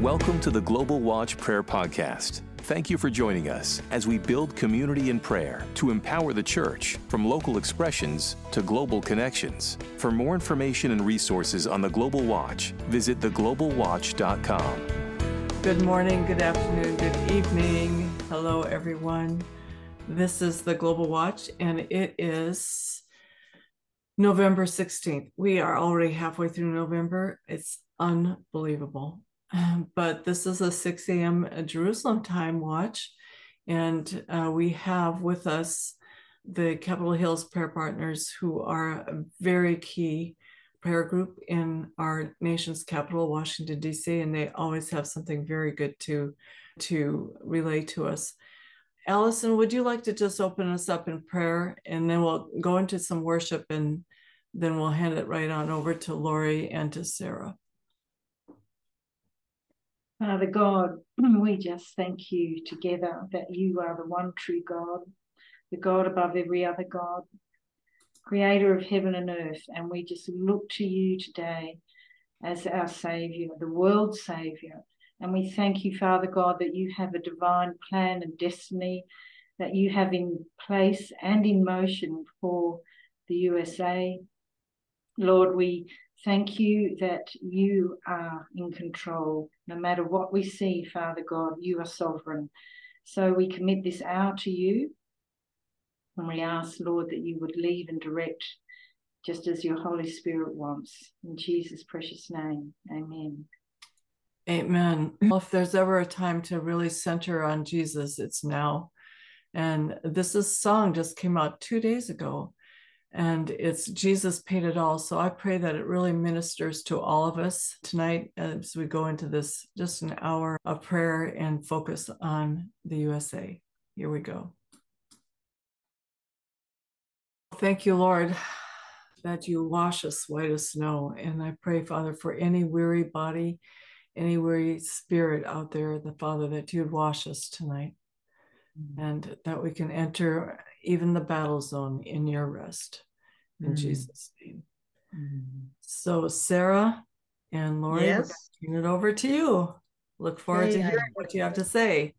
Welcome to the Global Watch Prayer Podcast. Thank you for joining us as we build community in prayer to empower the church from local expressions to global connections. For more information and resources on the Global Watch, visit theglobalwatch.com. Good morning, good afternoon, good evening. Hello, everyone. This is the Global Watch, and it is November 16th. We are already halfway through November. It's unbelievable. But this is a 6 a.m. Jerusalem time watch. And uh, we have with us the Capitol Hills Prayer Partners, who are a very key prayer group in our nation's capital, Washington, D.C., and they always have something very good to, to relay to us. Allison, would you like to just open us up in prayer? And then we'll go into some worship and then we'll hand it right on over to Lori and to Sarah. Father God, we just thank you together that you are the one true God, the God above every other God, creator of heaven and earth. And we just look to you today as our Savior, the world's Savior. And we thank you, Father God, that you have a divine plan and destiny that you have in place and in motion for the USA. Lord, we Thank you that you are in control. No matter what we see, Father God, you are sovereign. So we commit this hour to you. And we ask, Lord, that you would lead and direct just as your Holy Spirit wants. In Jesus' precious name, amen. Amen. Well, if there's ever a time to really center on Jesus, it's now. And this is song just came out two days ago and it's Jesus paid it all. So I pray that it really ministers to all of us tonight as we go into this just an hour of prayer and focus on the USA. Here we go. Thank you, Lord, that you wash us white as snow. And I pray, Father, for any weary body, any weary spirit out there, the Father, that you'd wash us tonight. And that we can enter even the battle zone in your rest. In mm-hmm. Jesus' name. Mm-hmm. So, Sarah and Lori, yes. turn it over to you. Look forward hey, to hearing I, what you have to say.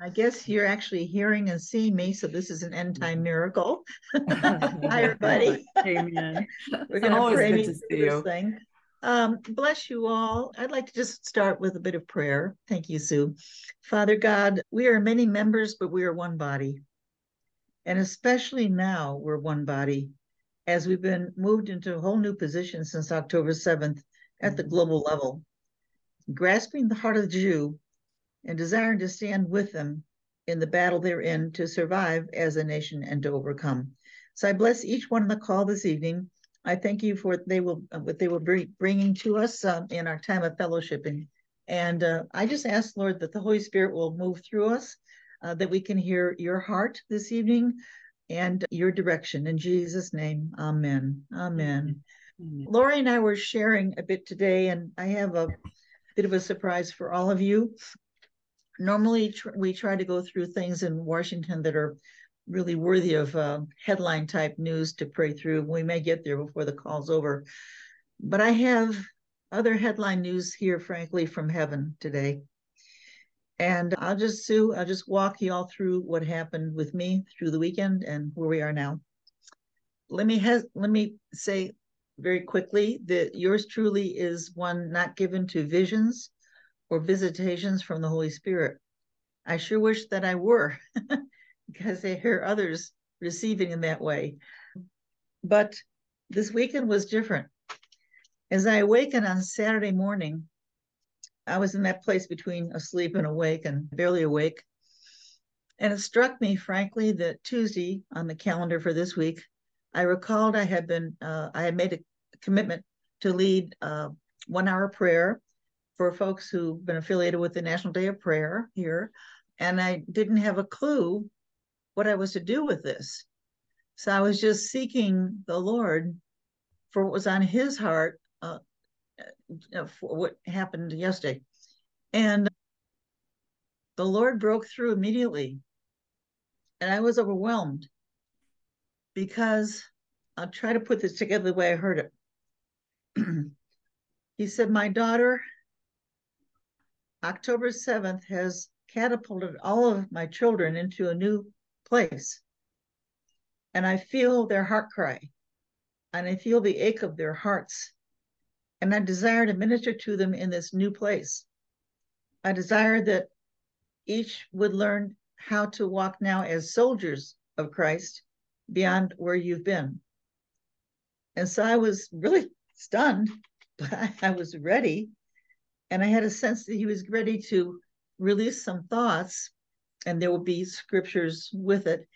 I guess you're actually hearing and seeing me, so this is an end time miracle. Hi, everybody. Amen. We're going to pray good to see you. Thing. Um, bless you all. I'd like to just start with a bit of prayer. Thank you, Sue. Father God, we are many members, but we are one body. And especially now, we're one body as we've been moved into a whole new position since October 7th at the mm-hmm. global level, grasping the heart of the Jew and desiring to stand with them in the battle they're in to survive as a nation and to overcome. So I bless each one on the call this evening. I thank you for what they will what they will be bringing to us uh, in our time of fellowshipping. And uh, I just ask, Lord, that the Holy Spirit will move through us, uh, that we can hear your heart this evening, and your direction. In Jesus' name, amen. Amen. amen. Lori and I were sharing a bit today, and I have a bit of a surprise for all of you. Normally, tr- we try to go through things in Washington that are really worthy of uh, headline type news to pray through. We may get there before the call's over. But I have other headline news here, frankly, from heaven today. And I'll just, Sue, I'll just walk you all through what happened with me through the weekend and where we are now. Let me has, let me say very quickly that yours truly is one not given to visions or visitations from the Holy Spirit. I sure wish that I were, because they hear others receiving in that way. But this weekend was different. As I awakened on Saturday morning, I was in that place between asleep and awake and barely awake. And it struck me, frankly, that Tuesday on the calendar for this week, I recalled I had been, uh, I had made a commitment to lead uh, one hour prayer for folks who've been affiliated with the National Day of Prayer here. And I didn't have a clue what I was to do with this. So I was just seeking the Lord for what was on his heart uh, uh, for what happened yesterday. And the Lord broke through immediately. And I was overwhelmed because I'll try to put this together the way I heard it. he said, My daughter, October 7th has catapulted all of my children into a new place. And I feel their heart cry, and I feel the ache of their hearts. And I desire to minister to them in this new place. I desire that each would learn how to walk now as soldiers of Christ beyond where you've been. And so I was really stunned, but I was ready. And I had a sense that he was ready to release some thoughts, and there would be scriptures with it.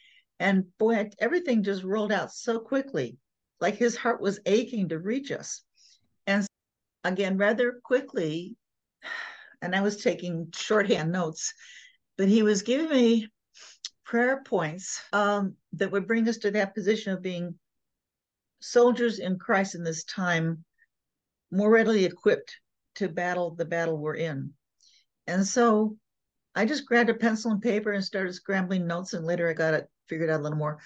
And boy, everything just rolled out so quickly, like his heart was aching to reach us. And again, rather quickly, and I was taking shorthand notes, but he was giving me prayer points um, that would bring us to that position of being soldiers in Christ in this time, more readily equipped to battle the battle we're in. And so I just grabbed a pencil and paper and started scrambling notes, and later I got it figured out a little more.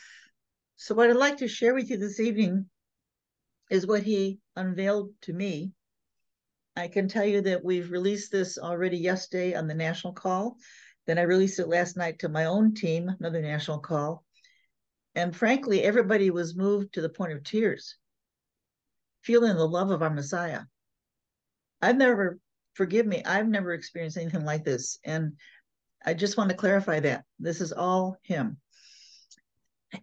So, what I'd like to share with you this evening is what he unveiled to me. I can tell you that we've released this already yesterday on the national call. Then I released it last night to my own team, another national call. And frankly, everybody was moved to the point of tears, feeling the love of our Messiah. I've never, forgive me, I've never experienced anything like this. And I just want to clarify that. This is all Him.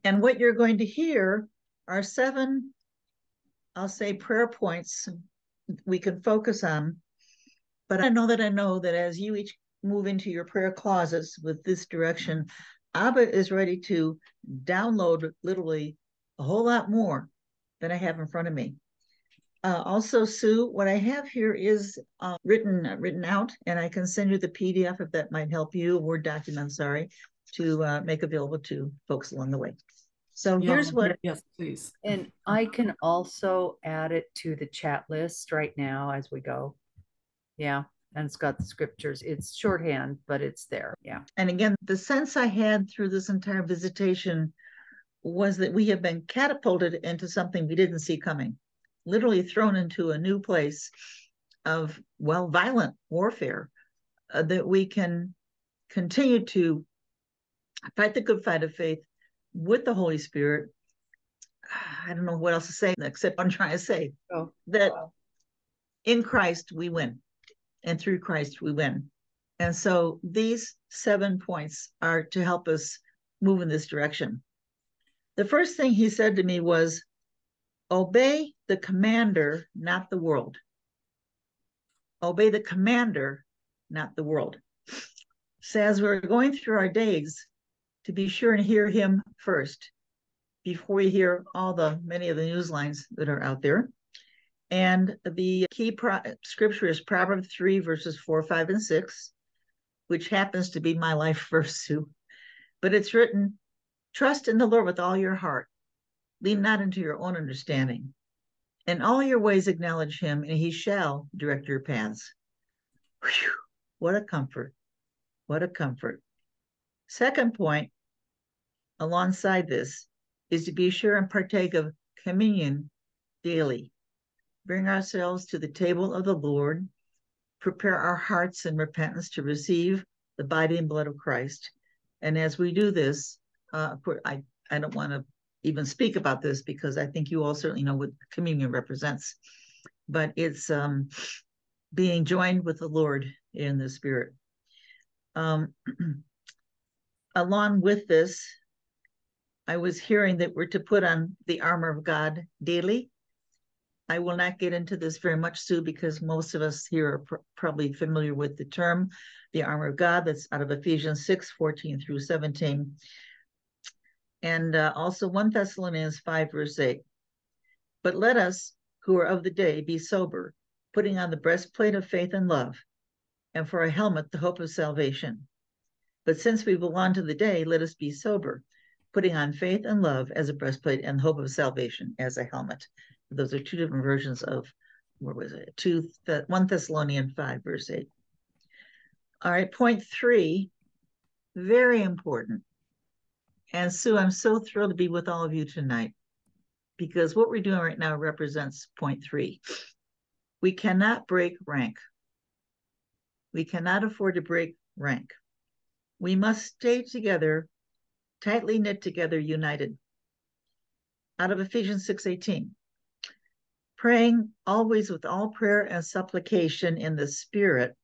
And what you're going to hear are seven, I'll say, prayer points we can focus on. But I know that I know that as you each move into your prayer closets with this direction, Abba is ready to download literally a whole lot more than I have in front of me. Uh, also, Sue, what I have here is uh, written uh, written out, and I can send you the PDF if that might help you, a Word document, sorry, to uh, make available to folks along the way. So yeah, here's what. Yes, please. And I can also add it to the chat list right now as we go. Yeah and it's got the scriptures. It's shorthand, but it's there. Yeah. And again, the sense I had through this entire visitation was that we have been catapulted into something we didn't see coming, literally thrown into a new place of, well, violent warfare uh, that we can continue to fight the good fight of faith with the Holy Spirit. I don't know what else to say except I'm trying to say oh, that wow. in Christ we win and through Christ we win. And so these seven points are to help us move in this direction. The first thing he said to me was, Obey the commander, not the world. Obey the commander, not the world. So, as we're going through our days, to be sure and hear him first before we hear all the many of the news lines that are out there. And the key pro- scripture is Proverbs 3, verses 4, 5, and 6, which happens to be my life verse too. But it's written, Trust in the Lord with all your heart, lean not into your own understanding. In all your ways acknowledge him, and he shall direct your paths. Whew, what a comfort. What a comfort. Second point, alongside this, is to be sure and partake of communion daily bring ourselves to the table of the Lord, prepare our hearts in repentance to receive the body and blood of Christ. And as we do this, uh, I, I don't want to even speak about this because I think you all certainly know what communion represents, but it's um, being joined with the Lord in the Spirit. Um, along with this, I was hearing that we're to put on the armor of God daily I will not get into this very much, Sue, because most of us here are pr- probably familiar with the term, the armor of God, that's out of Ephesians 6 14 through 17. And uh, also 1 Thessalonians 5, verse 8. But let us, who are of the day, be sober, putting on the breastplate of faith and love, and for a helmet, the hope of salvation. But since we belong to the day, let us be sober, putting on faith and love as a breastplate and hope of salvation as a helmet. Those are two different versions of where was it? Two one Thessalonian five verse eight. All right, point three, very important. And Sue, I'm so thrilled to be with all of you tonight because what we're doing right now represents point three. We cannot break rank. We cannot afford to break rank. We must stay together, tightly knit together, united. Out of Ephesians 6:18. Praying always with all prayer and supplication in the spirit,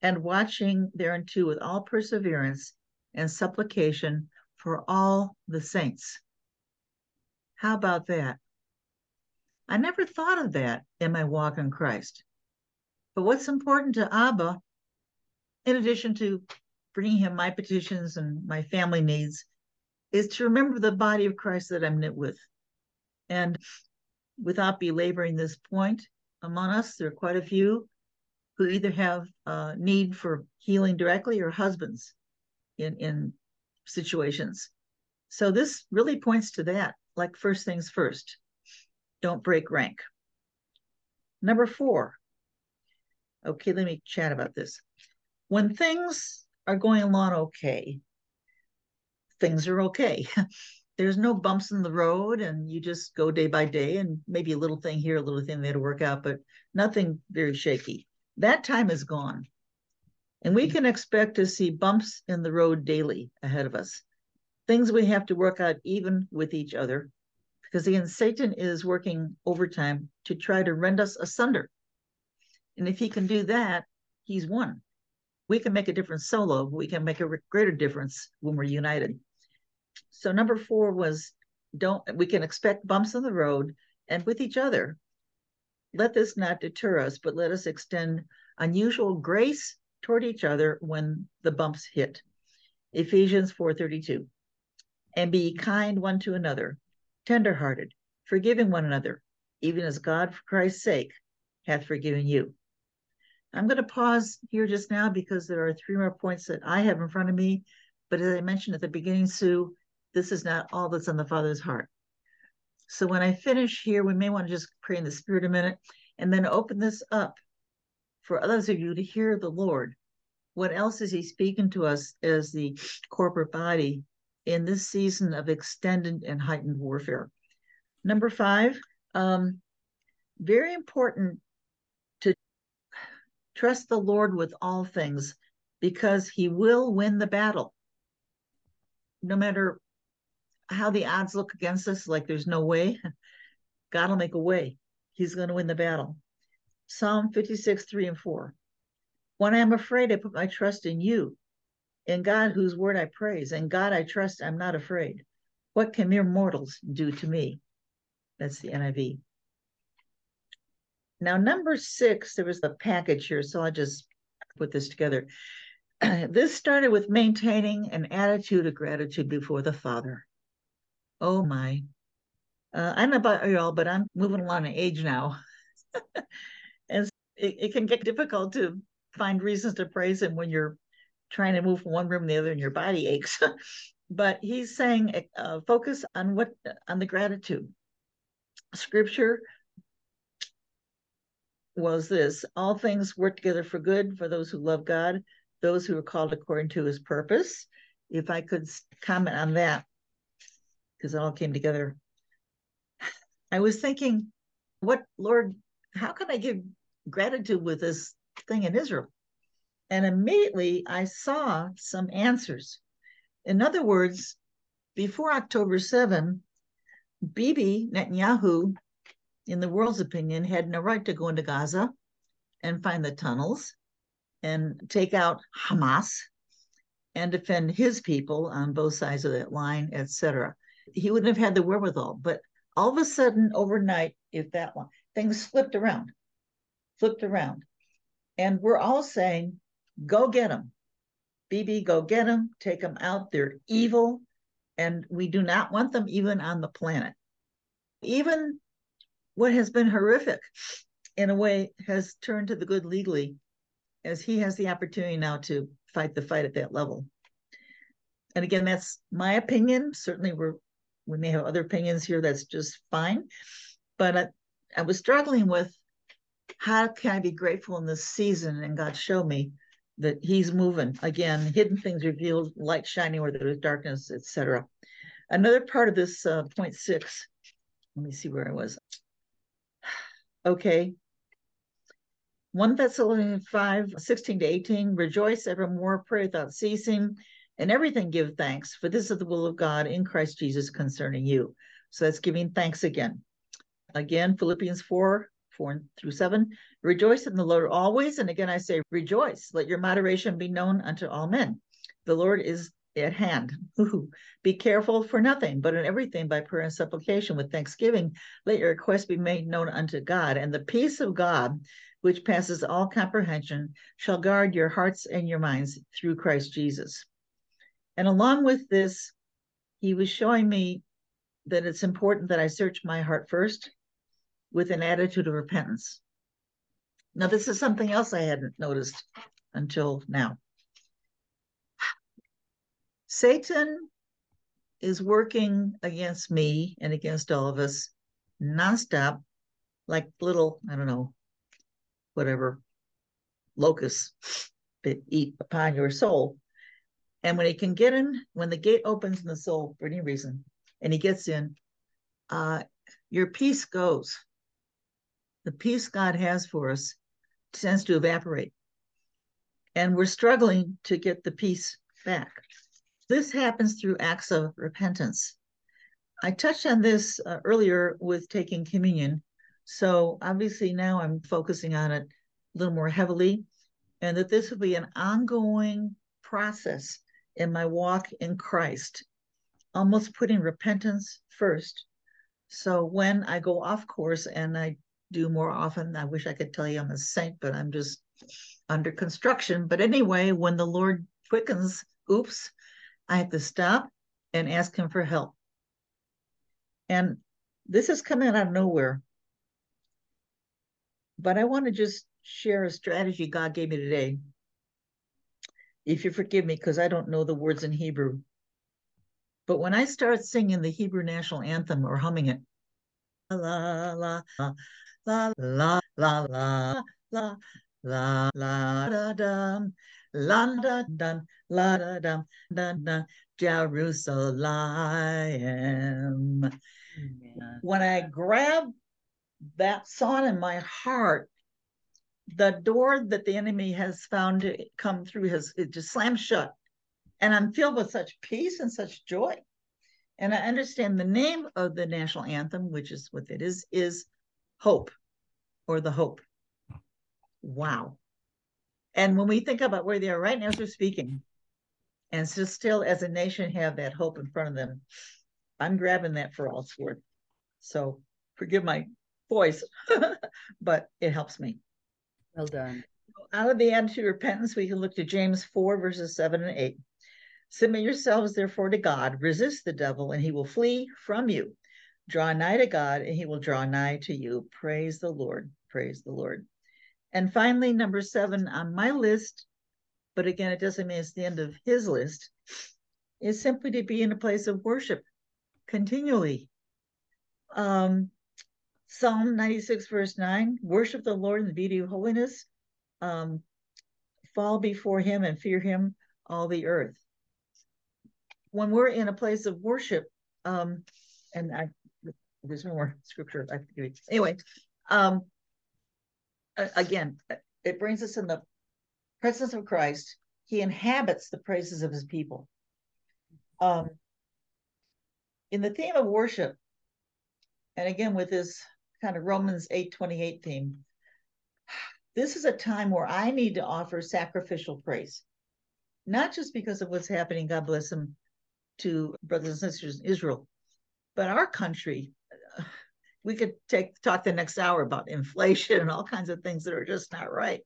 and watching thereunto with all perseverance and supplication for all the saints. How about that? I never thought of that in my walk in Christ. But what's important to Abba, in addition to bringing him my petitions and my family needs, is to remember the body of Christ that I'm knit with. And without belaboring this point, among us, there are quite a few who either have a need for healing directly or husbands in, in situations. So this really points to that, like first things first. Don't break rank. Number four. Okay, let me chat about this. When things are going along okay, things are okay. There's no bumps in the road, and you just go day by day, and maybe a little thing here, a little thing there to work out, but nothing very shaky. That time is gone. And we can expect to see bumps in the road daily ahead of us, things we have to work out even with each other, because again, Satan is working overtime to try to rend us asunder. And if he can do that, he's won. We can make a difference solo, we can make a greater difference when we're united. So number four was don't we can expect bumps in the road and with each other. Let this not deter us, but let us extend unusual grace toward each other when the bumps hit. Ephesians 4:32. And be kind one to another, tenderhearted, forgiving one another, even as God for Christ's sake hath forgiven you. I'm going to pause here just now because there are three more points that I have in front of me. But as I mentioned at the beginning, Sue, this is not all that's on the Father's heart. So when I finish here, we may want to just pray in the Spirit a minute and then open this up for others of you to hear the Lord. What else is He speaking to us as the corporate body in this season of extended and heightened warfare? Number five, um, very important to trust the Lord with all things because He will win the battle. No matter how the odds look against us, like there's no way, God will make a way. He's going to win the battle. Psalm 56, 3 and 4. When I am afraid, I put my trust in you, in God whose word I praise. In God I trust, I'm not afraid. What can mere mortals do to me? That's the NIV. Now, number six, there was the package here, so I'll just put this together. this started with maintaining an attitude of gratitude before the Father. Oh my. Uh, I don't know about y'all, but I'm moving along in age now. and it, it can get difficult to find reasons to praise him when you're trying to move from one room to the other and your body aches. but he's saying uh, focus on what on the gratitude. Scripture was this all things work together for good for those who love God, those who are called according to his purpose. If I could comment on that, because it all came together. I was thinking, what, Lord, how can I give gratitude with this thing in Israel? And immediately I saw some answers. In other words, before October 7, Bibi Netanyahu, in the world's opinion, had no right to go into Gaza and find the tunnels and take out Hamas and defend his people on both sides of that line, etc. He wouldn't have had the wherewithal. But all of a sudden, overnight, if that one, things flipped around flipped around. And we're all saying, go get them. Bibi, go get them, take them out. They're evil, and we do not want them even on the planet. Even what has been horrific, in a way, has turned to the good legally, as he has the opportunity now to fight the fight at that level. And again, that's my opinion. Certainly, we're we may have other opinions here. That's just fine. But I, I was struggling with how can I be grateful in this season? And God showed me that He's moving again, hidden things revealed, light shining where there is darkness, etc. Another part of this uh, point six. Let me see where I was. Okay. 1 Thessalonians 5 16 to 18. Rejoice evermore, pray without ceasing, and everything give thanks, for this is the will of God in Christ Jesus concerning you. So that's giving thanks again. Again, Philippians 4 4 through 7. Rejoice in the Lord always. And again, I say, rejoice. Let your moderation be known unto all men. The Lord is at hand. Be careful for nothing, but in everything by prayer and supplication with thanksgiving, let your requests be made known unto God. And the peace of God, which passes all comprehension, shall guard your hearts and your minds through Christ Jesus. And along with this, he was showing me that it's important that I search my heart first with an attitude of repentance. Now, this is something else I hadn't noticed until now. Satan is working against me and against all of us nonstop, like little, I don't know, whatever locusts that eat upon your soul. And when he can get in, when the gate opens in the soul for any reason, and he gets in, uh, your peace goes. The peace God has for us tends to evaporate. And we're struggling to get the peace back. This happens through acts of repentance. I touched on this uh, earlier with taking communion. So obviously now I'm focusing on it a little more heavily, and that this will be an ongoing process in my walk in Christ, almost putting repentance first. So when I go off course and I do more often, I wish I could tell you I'm a saint, but I'm just under construction. But anyway, when the Lord quickens, oops, I have to stop and ask Him for help. And this is coming out of nowhere. But I want to just share a strategy God gave me today if you forgive me, because I don't know the words in Hebrew. But when I start singing the Hebrew national anthem or humming it, la la la la la la la la la da dum la da dum la da dum da da Jerusalem. When I grab that song in my heart, the door that the enemy has found to come through has it just slammed shut. And I'm filled with such peace and such joy. And I understand the name of the national anthem, which is what it is, is hope or the hope. Wow. And when we think about where they are right now as we're speaking, and so still as a nation have that hope in front of them, I'm grabbing that for all it's worth. So forgive my voice, but it helps me. Well done. Out of the attitude of repentance, we can look to James 4, verses 7 and 8. Submit yourselves, therefore, to God. Resist the devil, and he will flee from you. Draw nigh to God, and he will draw nigh to you. Praise the Lord. Praise the Lord. And finally, number seven on my list, but again, it doesn't mean it's the end of his list, is simply to be in a place of worship continually. Um, Psalm 96, verse 9 worship the Lord in the beauty of holiness, um, fall before him and fear him, all the earth. When we're in a place of worship, um, and I, there's no more scripture I you. Anyway, um, again, it brings us in the presence of Christ. He inhabits the praises of his people. Um, in the theme of worship, and again with this kind of Romans 8 28 theme. This is a time where I need to offer sacrificial praise, not just because of what's happening, God bless them, to brothers and sisters in Israel, but our country. We could take talk the next hour about inflation and all kinds of things that are just not right.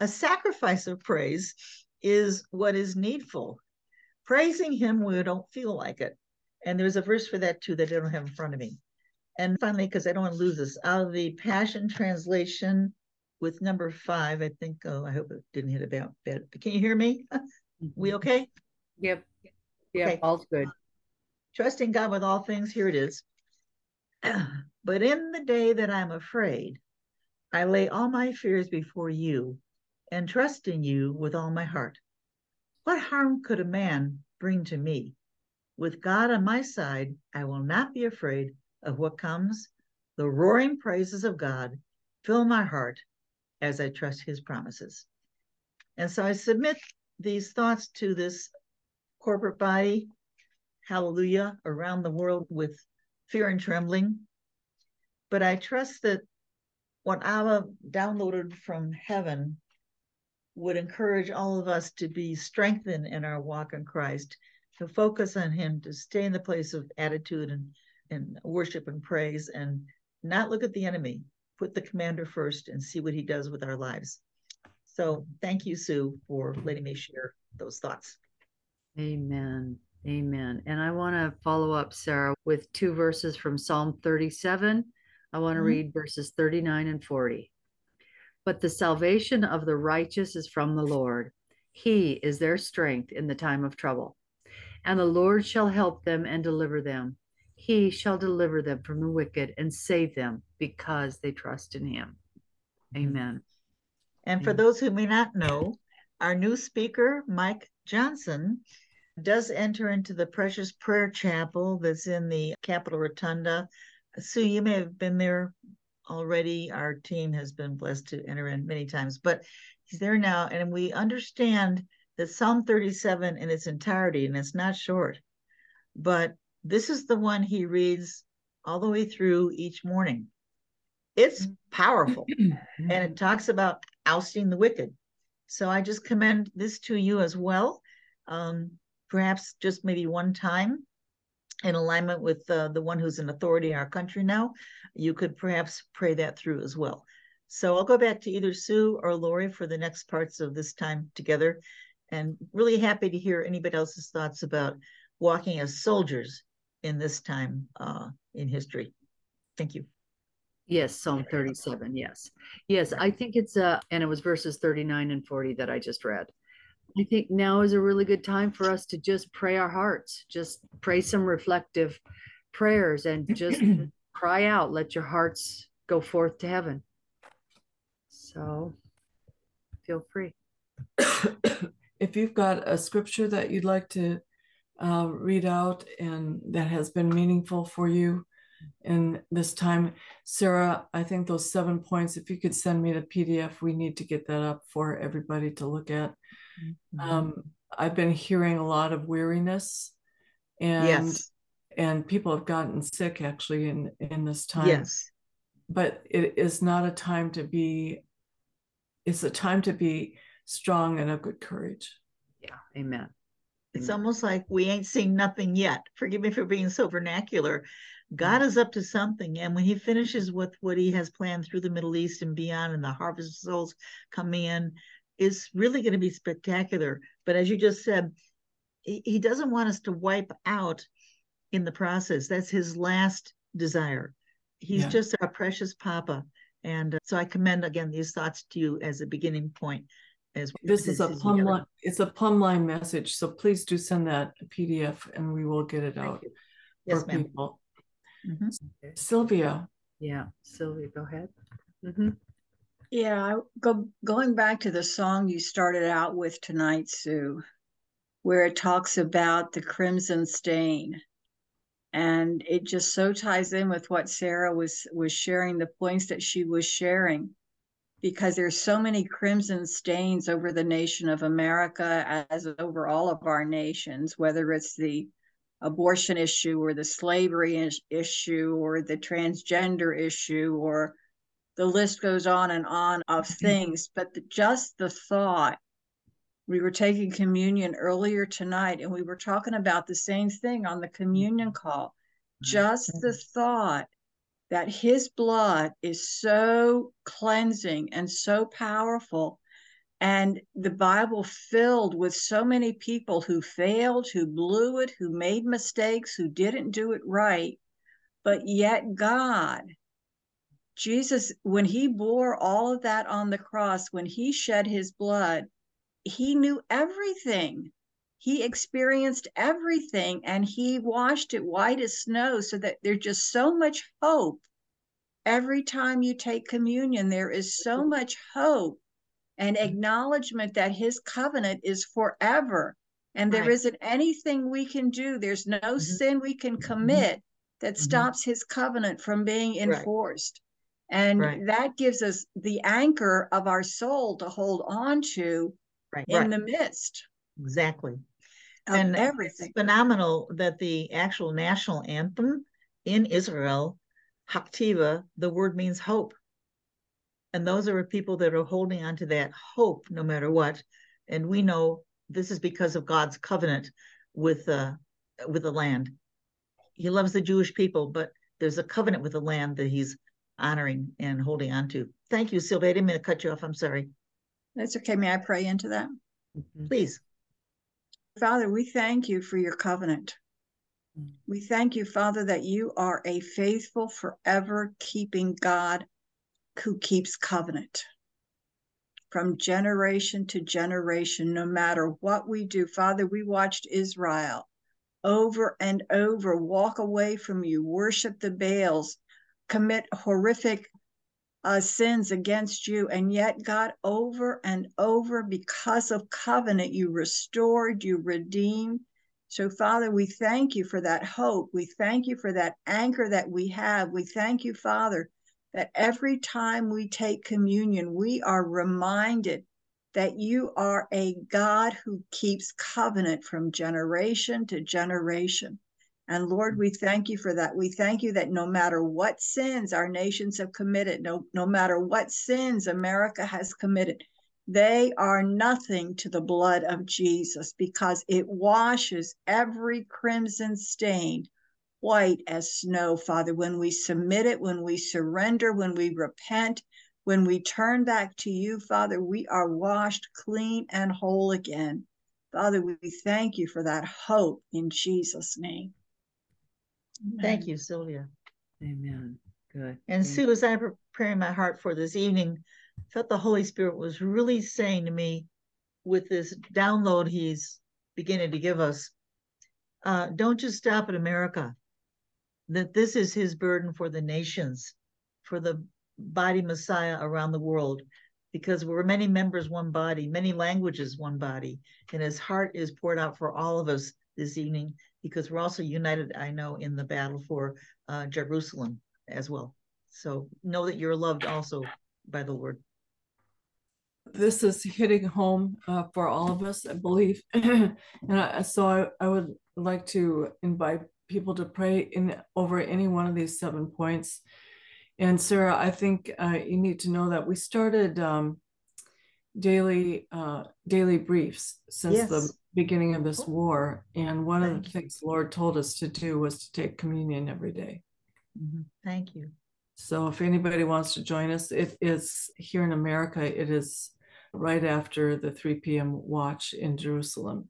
A sacrifice of praise is what is needful. Praising Him when we don't feel like it. And there's a verse for that too that I don't have in front of me. And finally, because I don't want to lose this, out of the Passion Translation with number five, I think, oh, I hope it didn't hit about bed. Can you hear me? we mm-hmm. okay? Yep. Yep, okay. all's good. Trusting God with all things, here it is. but in the day that I'm afraid, I lay all my fears before you and trust in you with all my heart. What harm could a man bring to me? With God on my side, I will not be afraid of what comes, the roaring praises of God fill my heart. as I trust his promises. And so I submit these thoughts to this corporate body, hallelujah, around the world with fear and trembling. But I trust that what Abba downloaded from heaven would encourage all of us to be strengthened in our walk in Christ, to focus on Him, to stay in the place of attitude and, and worship and praise, and not look at the enemy. Put the commander first and see what he does with our lives. So thank you, Sue, for letting me share those thoughts. Amen. Amen. And I want to follow up, Sarah, with two verses from Psalm 37. I want to mm-hmm. read verses 39 and 40. But the salvation of the righteous is from the Lord. He is their strength in the time of trouble. And the Lord shall help them and deliver them. He shall deliver them from the wicked and save them because they trust in him. Amen. And for those who may not know, our new speaker, Mike Johnson, does enter into the Precious Prayer Chapel that's in the Capitol Rotunda. Sue, you may have been there already. Our team has been blessed to enter in many times, but he's there now. And we understand that Psalm 37 in its entirety, and it's not short, but this is the one he reads all the way through each morning. It's mm. powerful and it talks about ousting the wicked. So I just commend this to you as well. Um, perhaps just maybe one time in alignment with uh, the one who's in authority in our country now, you could perhaps pray that through as well. So I'll go back to either Sue or Lori for the next parts of this time together. And really happy to hear anybody else's thoughts about walking as soldiers in this time uh, in history. Thank you. Yes, Psalm 37. Yes. Yes, I think it's uh and it was verses 39 and 40 that I just read. I think now is a really good time for us to just pray our hearts, just pray some reflective prayers and just cry out, let your hearts go forth to heaven. So feel free. if you've got a scripture that you'd like to uh, read out and that has been meaningful for you in this time, Sarah, I think those seven points, if you could send me the PDF, we need to get that up for everybody to look at. Mm-hmm. Um, I've been hearing a lot of weariness and yes. and people have gotten sick actually in in this time. Yes. But it is not a time to be it's a time to be strong and of good courage. Yeah. Amen. It's Amen. almost like we ain't seen nothing yet. Forgive me for being so vernacular. God is up to something. And when he finishes with what he has planned through the Middle East and beyond, and the harvest of souls coming in, is really going to be spectacular. But as you just said, he, doesn't want us to wipe out in the process. That's his last desire. He's yeah. just our precious Papa. And uh, so I commend again these thoughts to you as a beginning point. As this is a plumb line, it's a plumb line message. So please do send that PDF and we will get it out yes, for ma'am. people. Mm-hmm. Sylvia. Yeah, Sylvia, go ahead. Mm-hmm. Yeah, go, going back to the song you started out with tonight, Sue, where it talks about the crimson stain. And it just so ties in with what Sarah was was sharing, the points that she was sharing, because there's so many crimson stains over the nation of America as over all of our nations, whether it's the abortion issue or the slavery issue or the transgender issue or the list goes on and on of mm-hmm. things, but the, just the thought. We were taking communion earlier tonight and we were talking about the same thing on the communion call. Mm-hmm. Just the thought that his blood is so cleansing and so powerful. And the Bible filled with so many people who failed, who blew it, who made mistakes, who didn't do it right. But yet, God Jesus, when he bore all of that on the cross, when he shed his blood, he knew everything. He experienced everything and he washed it white as snow so that there's just so much hope. Every time you take communion, there is so much hope and acknowledgement that his covenant is forever. And there right. not anything we can do, there's no mm-hmm. sin we can mm-hmm. commit that mm-hmm. stops his covenant from being enforced. And right. that gives us the anchor of our soul to hold on to right. in right. the midst. Exactly. and everything. It's phenomenal that the actual national anthem in Israel, Hatikvah, the word means hope. And those are people that are holding on to that hope no matter what. And we know this is because of God's covenant with uh, with the land. He loves the Jewish people, but there's a covenant with the land that he's honoring and holding on to. Thank you, Sylvia. I didn't mean to cut you off. I'm sorry. That's okay. May I pray into that? Mm-hmm. Please. Father, we thank you for your covenant. We thank you, Father, that you are a faithful, forever keeping God who keeps covenant from generation to generation, no matter what we do. Father, we watched Israel over and over walk away from you, worship the Baals, commit horrific uh, sins against you. And yet, God, over and over, because of covenant, you restored, you redeemed. So, Father, we thank you for that hope. We thank you for that anchor that we have. We thank you, Father, that every time we take communion, we are reminded that you are a God who keeps covenant from generation to generation. And Lord, we thank you for that. We thank you that no matter what sins our nations have committed, no, no matter what sins America has committed, they are nothing to the blood of Jesus because it washes every crimson stain white as snow, Father. When we submit it, when we surrender, when we repent, when we turn back to you, Father, we are washed clean and whole again. Father, we thank you for that hope in Jesus' name. Thank you, Sylvia. Amen. Good. And Sue, as I'm preparing my heart for this evening, I felt the Holy Spirit was really saying to me with this download he's beginning to give us, uh, don't just stop at America. That this is his burden for the nations, for the body Messiah around the world, because we're many members, one body, many languages, one body. And his heart is poured out for all of us this evening because we're also united, I know, in the battle for uh, Jerusalem as well. So know that you're loved also by the Lord. This is hitting home uh, for all of us, I believe. and I, so I, I would like to invite people to pray in over any one of these seven points. And Sarah, I think uh, you need to know that we started um, daily uh, daily briefs since yes. the beginning of this war. And one Thank of the you. things the Lord told us to do was to take communion every day. Mm-hmm. Thank you. So if anybody wants to join us, it is here in America, it is right after the 3 p.m. watch in Jerusalem.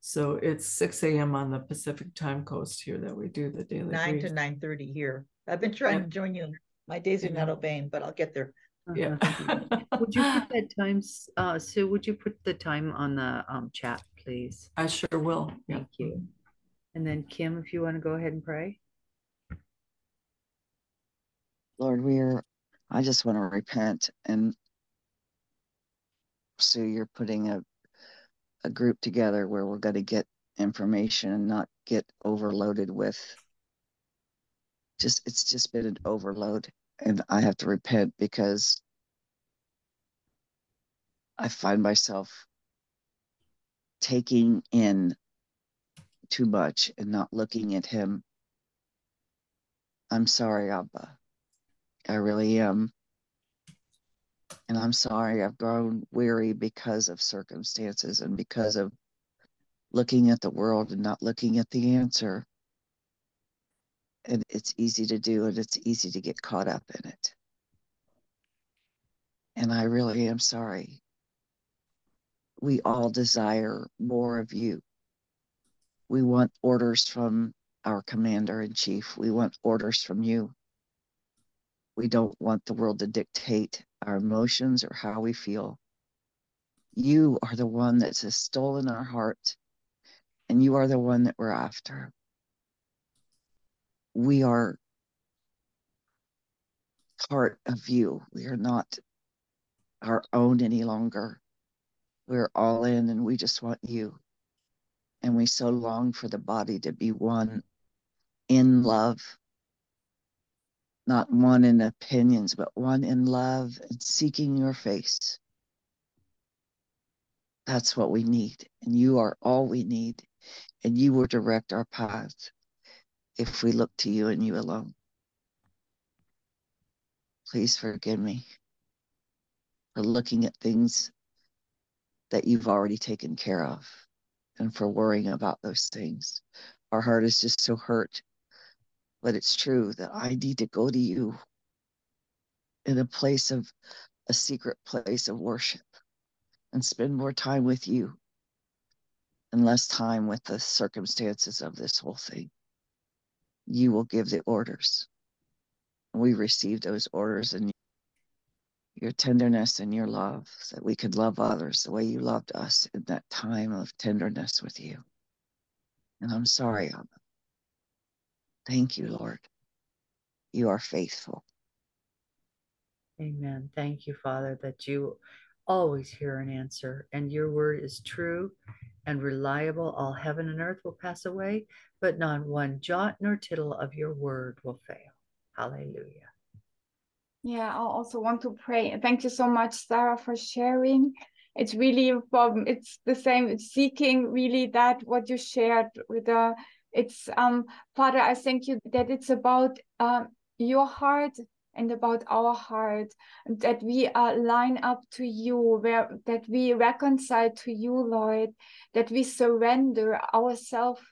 So it's 6 a.m. on the Pacific time coast here that we do the daily 9 brief. to 9 30 here. I've been trying to join you. My days are not obeying, but I'll get there. Yeah. would you put that time, uh, Sue, would you put the time on the um, chat? Please? I sure will. Thank yeah. you. And then Kim, if you want to go ahead and pray. Lord, we're, I just want to repent and Sue, you're putting a, a group together where we're going to get information and not get overloaded with just, it's just been an overload. And I have to repent because I find myself taking in too much and not looking at him. I'm sorry, Abba. I really am. And I'm sorry I've grown weary because of circumstances and because of looking at the world and not looking at the answer. And it's easy to do and it's easy to get caught up in it. And I really am sorry we all desire more of you. We want orders from our commander in chief. We want orders from you. We don't want the world to dictate our emotions or how we feel. You are the one that's stolen our heart, and you are the one that we're after. We are part of you. We are not our own any longer. We're all in and we just want you. And we so long for the body to be one in love. not one in opinions, but one in love and seeking your face. That's what we need. And you are all we need. And you will direct our paths if we look to you and you alone. Please forgive me for looking at things that you've already taken care of and for worrying about those things. Our heart is just so hurt. But it's true that I need to go to you in a place of a secret place of worship and spend more time with you and less time with the circumstances of this whole thing. You will give the orders. We receive those orders and your tenderness and your love, that we could love others the way you loved us in that time of tenderness with you. And I'm sorry, Abba. Thank you, Lord. You are faithful. Amen. Thank you, Father, that you always hear an answer, and your word is true and reliable. All heaven and earth will pass away, but not one jot nor tittle of your word will fail. Hallelujah. Yeah, I also want to pray. Thank you so much, Sarah, for sharing. It's really from it's the same. It's seeking really that what you shared with the. It's um Father, I thank you that it's about um your heart and about our heart that we uh, line up to you where that we reconcile to you lord that we surrender ourselves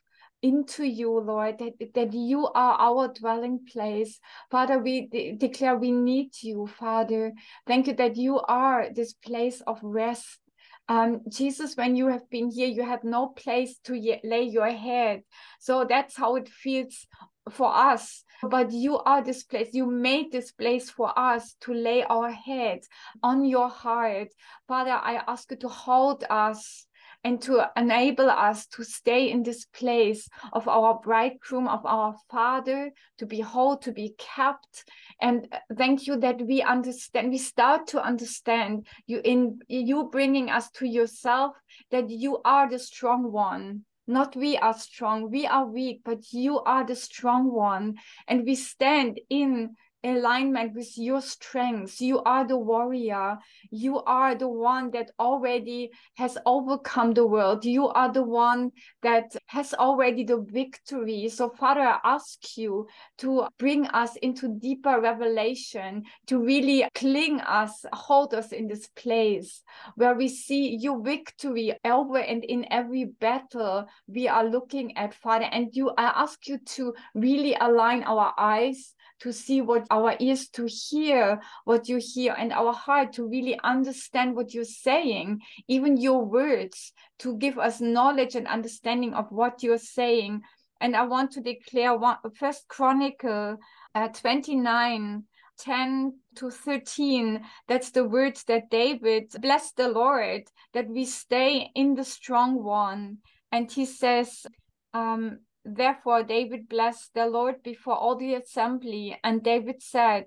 into you, Lord, that, that you are our dwelling place. Father, we de- declare we need you, Father. Thank you that you are this place of rest. Um, Jesus, when you have been here, you had no place to lay your head. So that's how it feels for us. But you are this place. You made this place for us to lay our heads on your heart. Father, I ask you to hold us and to enable us to stay in this place of our bridegroom, of our Father, to be whole, to be kept. And thank you that we understand, we start to understand you in you bringing us to yourself, that you are the strong one. Not we are strong, we are weak, but you are the strong one. And we stand in alignment with your strengths. You are the warrior. You are the one that already has overcome the world. You are the one that has already the victory. So, Father, I ask you to bring us into deeper revelation, to really cling us, hold us in this place where we see your victory over and in every battle we are looking at, Father. And you, I ask you to really align our eyes to see what our ears to hear what you hear and our heart to really understand what you're saying even your words to give us knowledge and understanding of what you're saying. And i want to declare one first chronicle uh, 29 10 to 13 that's the words that david bless the lord that we stay in the strong one. And he says um, Therefore David blessed the Lord before all the assembly, and David said,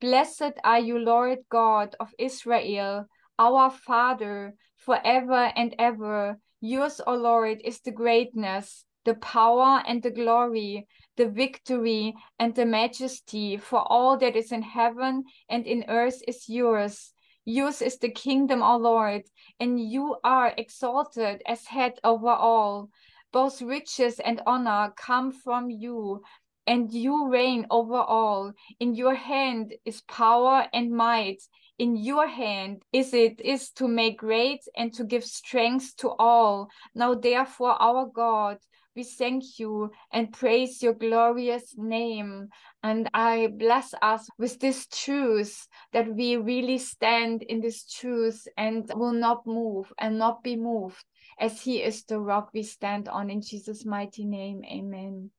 Blessed are you, Lord God of Israel, our Father, forever and ever. Yours, O Lord, is the greatness, the power and the glory, the victory and the majesty, for all that is in heaven and in earth is yours. Yours is the kingdom, O Lord, and you are exalted as head over all. Both riches and honor come from you, and you reign over all. In your hand is power and might. In your hand is it is to make great and to give strength to all. Now therefore, our God, we thank you and praise your glorious name. And I bless us with this truth that we really stand in this truth and will not move and not be moved as he is the rock we stand on in Jesus' mighty name. Amen.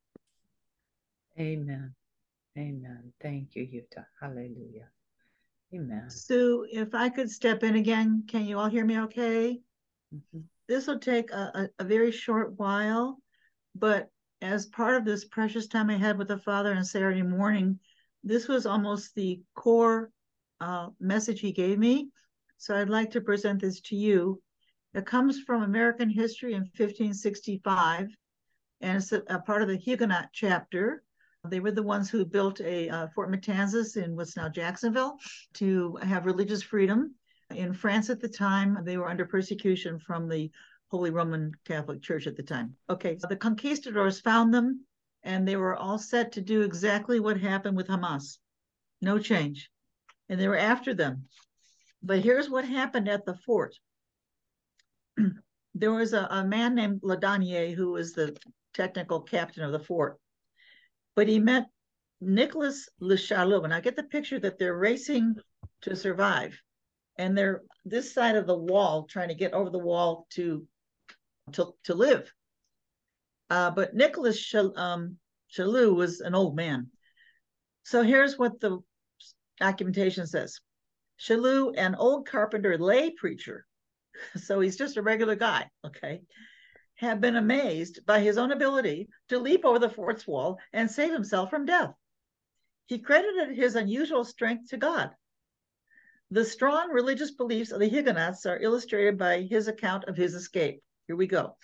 Amen. Amen. Thank you, Yuta. Hallelujah. Amen. Sue, if I could step in again, can you all hear me okay? Mm-hmm. This will take a, a, a, very short while, but as part of this precious time I had with the Father on Saturday morning, this was almost the core uh, message he gave me. So I'd like to present this to you. It comes from American history in 1565, and it's a, a part of the Huguenot chapter They were the ones who built a uh, Fort Matanzas in what's now Jacksonville to have religious freedom. In France at the time, they were under persecution from the Holy Roman Catholic Church at the time. Okay, so the conquistadors found them and they were all set to do exactly what happened with Hamas. No change. And they were after them. But here's what happened at the fort. There was a, a man named Laudonnière who was the technical captain of the fort but he met Nicholas Le Challeux. And I get the picture that they're racing to survive. And they're this side of the wall, trying to get over the wall to to, to live. Uh, but Nicholas Chal- um, was an old man. So here's what the documentation says. Challeux, an old carpenter lay preacher, so he's just a regular guy, okay, have been amazed by his own ability to leap over the fort's wall and save himself from death. He credited his unusual strength to God. The strong religious beliefs of the Huguenots are illustrated by his account of his escape. Here we go.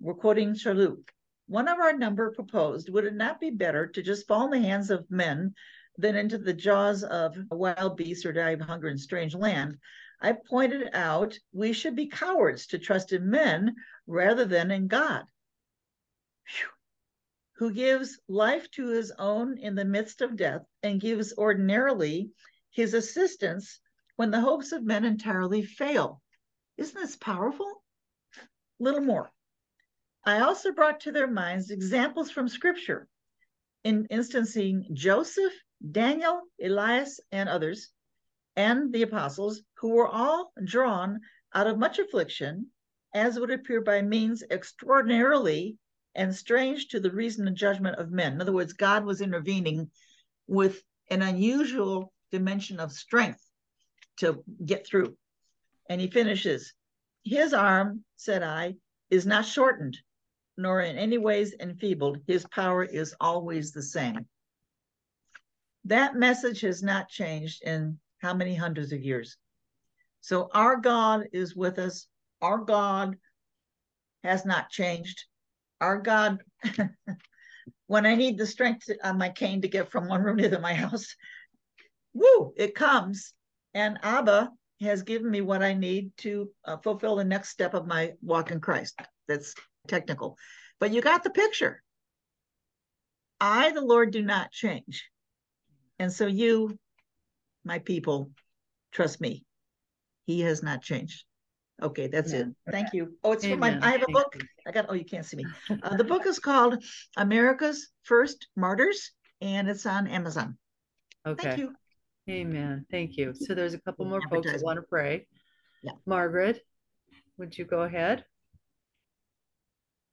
We're quoting Challeux. One of our number proposed, would it not be better to just fall in the hands of men than into the jaws of wild beasts or die of hunger in strange land? I pointed out we should be cowards to trust in men rather than in God, who gives life to his own in the midst of death and gives ordinarily his assistance when the hopes of men entirely fail. Isn't this powerful? Little more. I also brought to their minds examples from scripture, in instancing Joseph, Daniel, Elias, and others, and the apostles, who were all drawn out of much affliction, as would appear by means extraordinarily and strange to the reason and judgment of men. In other words, God was intervening with an unusual dimension of strength to get through. And he finishes, His arm, said I, is not shortened, nor in any ways enfeebled. His power is always the same. That message has not changed in how many hundreds of years. So our God is with us. Our God has not changed. Our God, when I need the strength on my cane to get from one room to the my house, woo, it comes. And Abba has given me what I need to uh, fulfill the next step of my walk in Christ. That's technical. But you got the picture. I, the Lord, do not change. And so you my people, trust me, he has not changed. Okay, that's Amen. it. Thank you. Oh, it's Amen. from my, I have a book. I got, oh, you can't see me. Uh, the book is called America's First Martyrs, and it's on Amazon. Okay. Thank you. Amen. Thank you. So there's a couple more folks that want to pray. Yeah. Margaret, would you go ahead?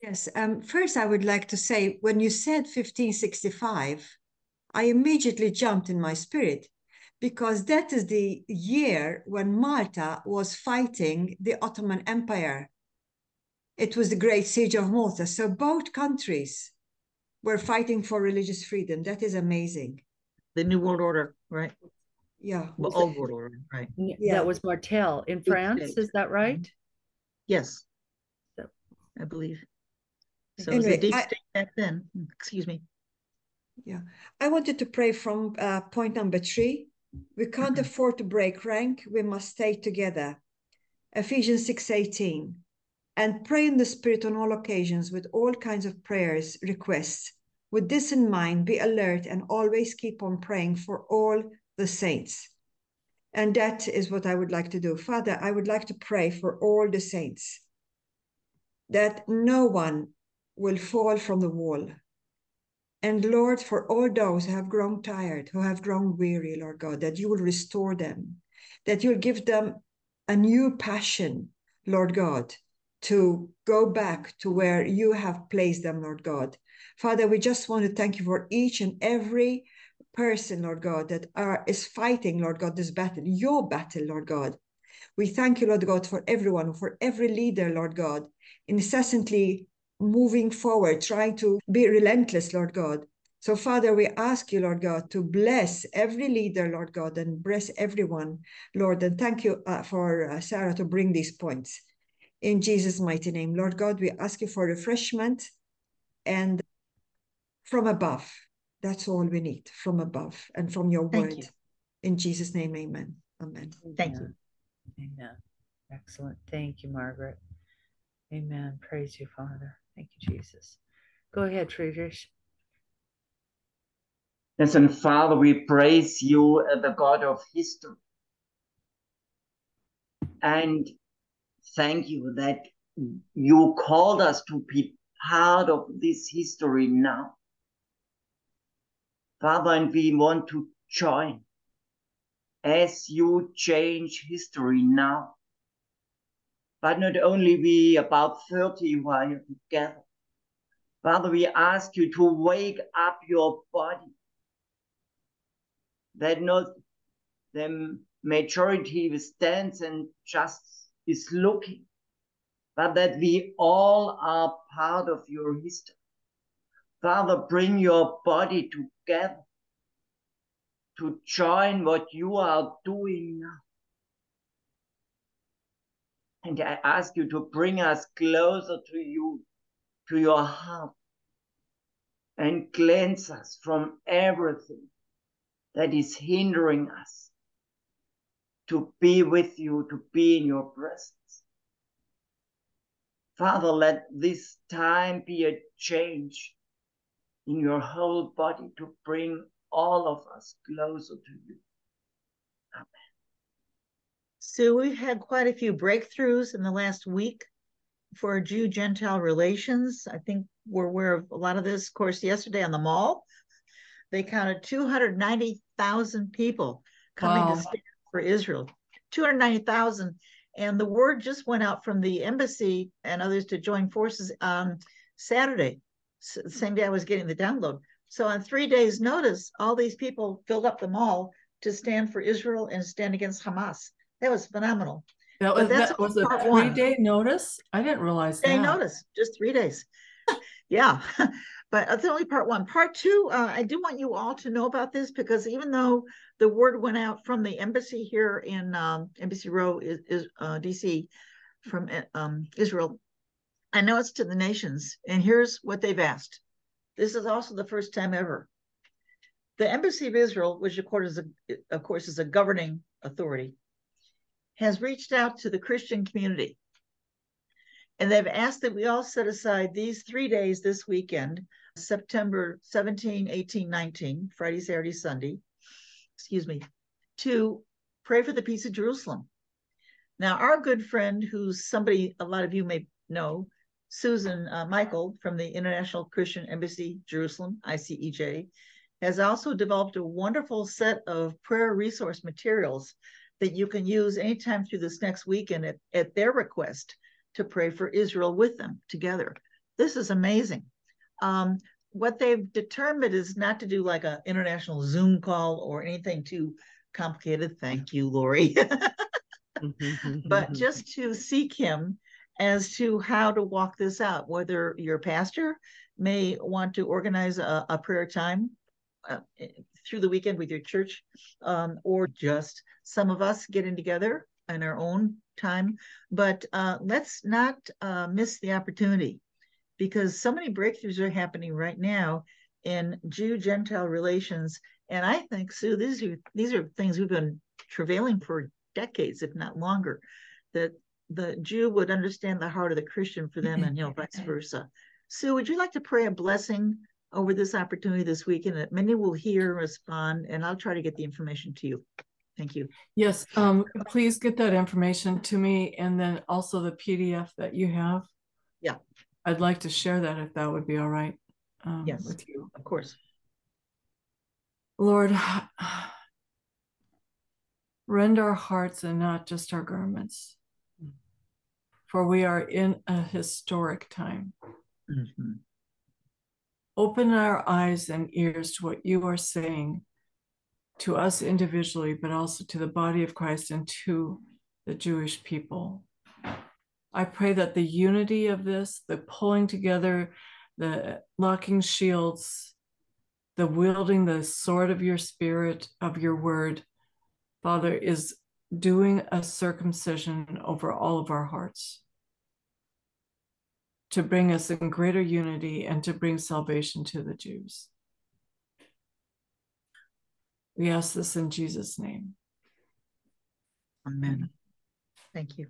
Yes. Um, first, I would like to say when you said 1565, I immediately jumped in my spirit because that is the year when Malta was fighting the Ottoman Empire. It was the Great Siege of Malta. So both countries were fighting for religious freedom. That is amazing. The New World Order, right? Yeah. Well, Old World Order, right? Yeah. That was Martel in France, is that mm-hmm. right? Yes. I believe. So anyway, it was a deep I, state back then. Excuse me. Yeah. I wanted to pray from uh, point number three we can't mm-hmm. afford to break rank. We must stay together. Ephesians 6:18. And pray in the Spirit on all occasions with all kinds of prayers, requests. With this in mind, be alert and always keep on praying for all the saints. And that is what I would like to do. Father, I would like to pray for all the saints that no one will fall from the wall, and Lord, for all those who have grown tired, who have grown weary, Lord God, that you will restore them, that you'll give them a new passion, Lord God, to go back to where you have placed them, Lord God. Father, we just want to thank you for each and every person, Lord God, that are is fighting, Lord God, this battle, your battle, Lord God. We thank you, Lord God, for everyone, for every leader, Lord God, incessantly moving forward, trying to be relentless, Lord God. So, Father, we ask you, Lord God, to bless every leader, Lord God, and bless everyone, Lord. And thank you uh, for uh, Sarah to bring these points. In Jesus' mighty name, Lord God, we ask you for refreshment and from above. That's all we need from above and from your word. You. In Jesus' name, amen. Amen. Thank you. Amen. Excellent. Thank you, Margaret. Amen. Praise you, Father. Thank you, Jesus. Go ahead, Friedrich. Yes, and Father, we praise you, uh, the God of history. And thank you that you called us to be part of this history now. Father, and we want to join as you change history now. But not only we, about 30 who are here together. Father, we ask you to wake up your body. That not the majority stands and just is looking, but that we all are part of your history. Father, bring your body together to join what you are doing now. And I ask you to bring us closer to you, to your heart, and cleanse us from everything that is hindering us to be with you, to be in your presence. Father, let this time be a change in your whole body to bring all of us closer to you. So we've had quite a few breakthroughs in the last week for Jew Gentile relations. I think we're aware of a lot of this. Of course, yesterday on the mall, they counted 290,000 people coming wow. to stand for Israel. 290,000. And the word just went out from the embassy and others to join forces on Saturday, the same day I was getting the download. So on three days' notice, all these people filled up the mall to stand for Israel and stand against Hamas. That was phenomenal. That was that was a three day notice. I didn't realize day that. notice, just three days. yeah, but that's only part one. Part two, uh, I do want you all to know about this because even though the word went out from the embassy here in um, Embassy Row, is, is uh, DC, from um, Israel, I know it's to the nations, and here's what they've asked. This is also the first time ever. The Embassy of Israel, which of course is a, of course is a governing authority, has reached out to the Christian community. And they've asked that we all set aside these three days this weekend, September 17, 18, 19, Friday, Saturday, Sunday, excuse me, to pray for the peace of Jerusalem. Now, our good friend, who's somebody a lot of you may know, Susan uh, Michael from the International Christian Embassy, Jerusalem, ICEJ, has also developed a wonderful set of prayer resource materials that you can use anytime through this next weekend at, at their request to pray for Israel with them together. This is amazing. Um, what they've determined is not to do like an international Zoom call or anything too complicated. Thank you, Lori. but just to seek him as to how to walk this out, whether your pastor may want to organize a, a prayer time uh, through the weekend with your church, um, or just some of us getting together in our own time. But uh, let's not uh, miss the opportunity because so many breakthroughs are happening right now in Jew Gentile relations. And I think, Sue, these are these are things we've been travailing for decades, if not longer, that the Jew would understand the heart of the Christian for them, and you know, vice versa. Sue, would you like to pray a blessing over this opportunity this weekend that many will hear, respond, and I'll try to get the information to you. Thank you. Yes, um, please get that information to me and then also the PDF that you have. Yeah. I'd like to share that if that would be all right um, yes, with you. Of course. Lord, rend our hearts and not just our garments, for we are in a historic time. Mm-hmm. Open our eyes and ears to what you are saying to us individually, but also to the body of Christ and to the Jewish people. I pray that the unity of this, the pulling together, the locking shields, the wielding the sword of your spirit, of your word, Father, is doing a circumcision over all of our hearts to bring us in greater unity and to bring salvation to the Jews. We ask this in Jesus' name. Amen. Thank you.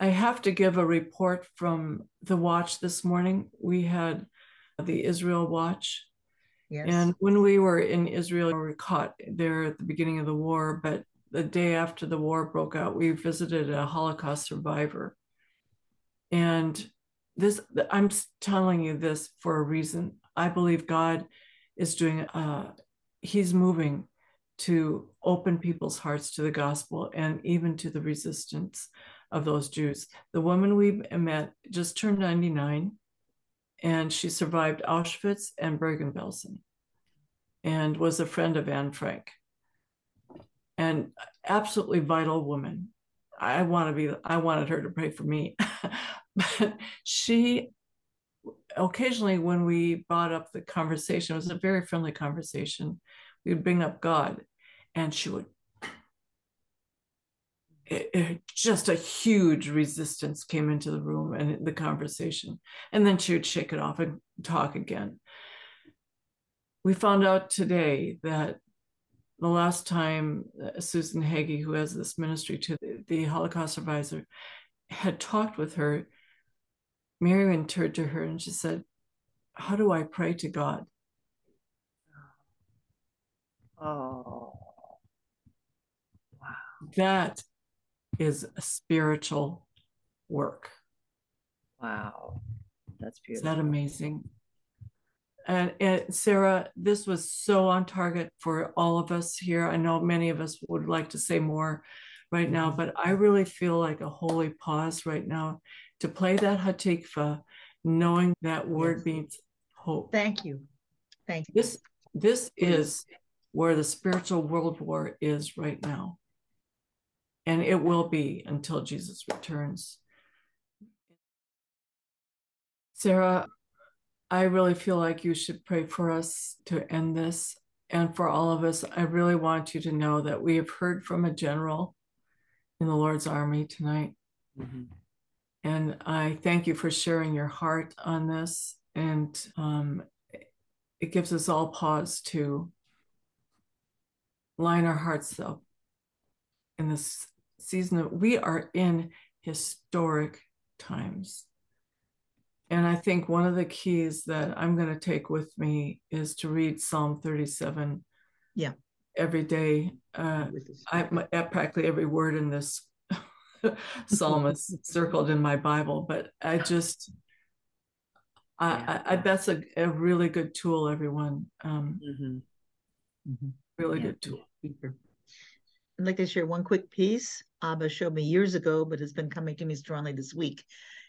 I have to give a report from the watch this morning. We had the Israel watch. Yes. And when we were in Israel, we were caught there at the beginning of the war, but the day after the war broke out, we visited a Holocaust survivor. And this, I'm telling you this for a reason. I believe God is doing, uh, He's moving to open people's hearts to the gospel and even to the resistance of those Jews. The woman we met just turned 99 and she survived Auschwitz and Bergen-Belsen and was a friend of Anne Frank and absolutely vital woman. I want to be, I wanted her to pray for me. but she occasionally, when we brought up the conversation, it was a very friendly conversation. We would bring up God and she would it, it, just a huge resistance came into the room and the conversation. And then she would shake it off and talk again. We found out today that the last time uh, Susan Hagee, who has this ministry to the, the Holocaust survivor, had talked with her, Miriam turned to her and she said, How do I pray to God? Oh, wow. That is a spiritual work. Wow. That's beautiful. Is that amazing? And, and, Sarah, this was so on target for all of us here. I know many of us would like to say more right now, but I really feel like a holy pause right now to play that Hatikvah, knowing that word yes. means hope. Thank you. Thank you. This this is where the spiritual world war is right now and it will be until Jesus returns. Sarah, I really feel like you should pray for us to end this. And for all of us, I really want you to know that we have heard from a general in the Lord's army tonight. Mm-hmm. And I thank you for sharing your heart on this. And um, it gives us all pause to line our hearts up in this season of we are in historic times. And I think one of the keys that I'm going to take with me is to read Psalm 37. Yeah. Every day. Uh, I, practically every word in this psalm is circled in my Bible, but I just, I, yeah. I, I that's a, a really good tool, everyone. Um, mm-hmm. Mm-hmm. Really yeah. good tool. I'd like to share one quick piece. Abba showed me years ago, but it's been coming to me strongly this week.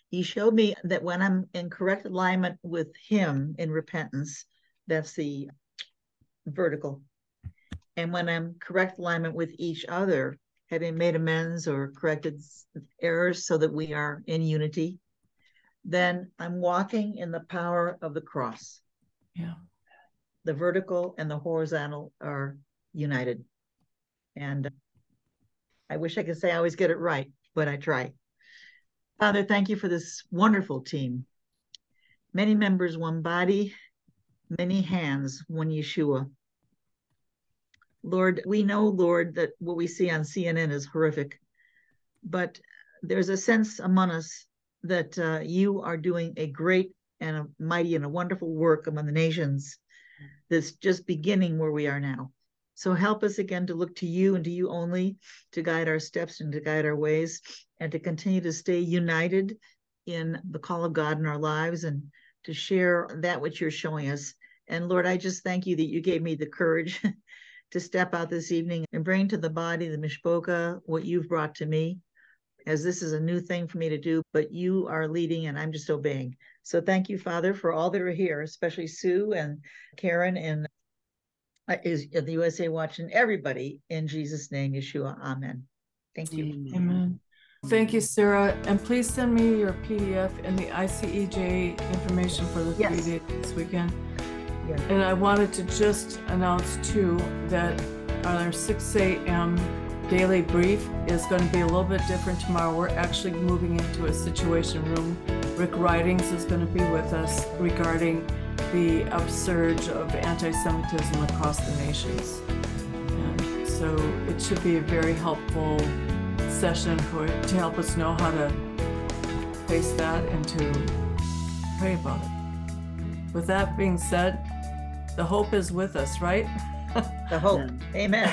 He showed me that when I'm in correct alignment with Him in repentance, that's the vertical. And when I'm correct alignment with each other, having made amends or corrected errors so that we are in unity, then I'm walking in the power of the cross. Yeah. The vertical and the horizontal are united. And uh, I wish I could say I always get it right, but I try. Father, thank you for this wonderful team. Many members, one body, many hands, one Yeshua. Lord, we know, Lord, that what we see on CNN is horrific, but there's a sense among us that uh, you are doing a great and a mighty and a wonderful work among the nations that's just beginning where we are now. So help us again to look to you and to you only to guide our steps and to guide our ways and to continue to stay united in the call of God in our lives and to share that which you're showing us. And Lord, I just thank you that you gave me the courage to step out this evening and bring to the body, the Mishpoka, what you've brought to me, as this is a new thing for me to do, but you are leading and I'm just obeying. So thank you, Father, for all that are here, especially Sue and Karen and uh, is the USA watching everybody in Jesus' name, Yeshua. Amen. Thank you. Amen. Amen. Thank you, Sarah. And please send me your PDF and the ICEJ information for the yes. three days this weekend. And I wanted to just announce too that our 6 a.m. daily brief is going to be a little bit different tomorrow. We're actually moving into a situation room. Rick Ridings is going to be with us regarding the upsurge of anti Semitism across the nations. so it should be a very helpful session for to help us know how to face that and to pray about it. With that being said, the hope is with us, right? The hope. Amen.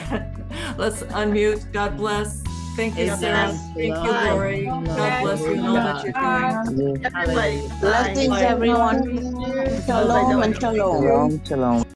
Let's unmute. God bless. Thank you, Sarah. Thank you, Lori. God bless you in all that you're doing. Everybody. Blessings, everyone. Shalom and shalom. Shalom, shalom.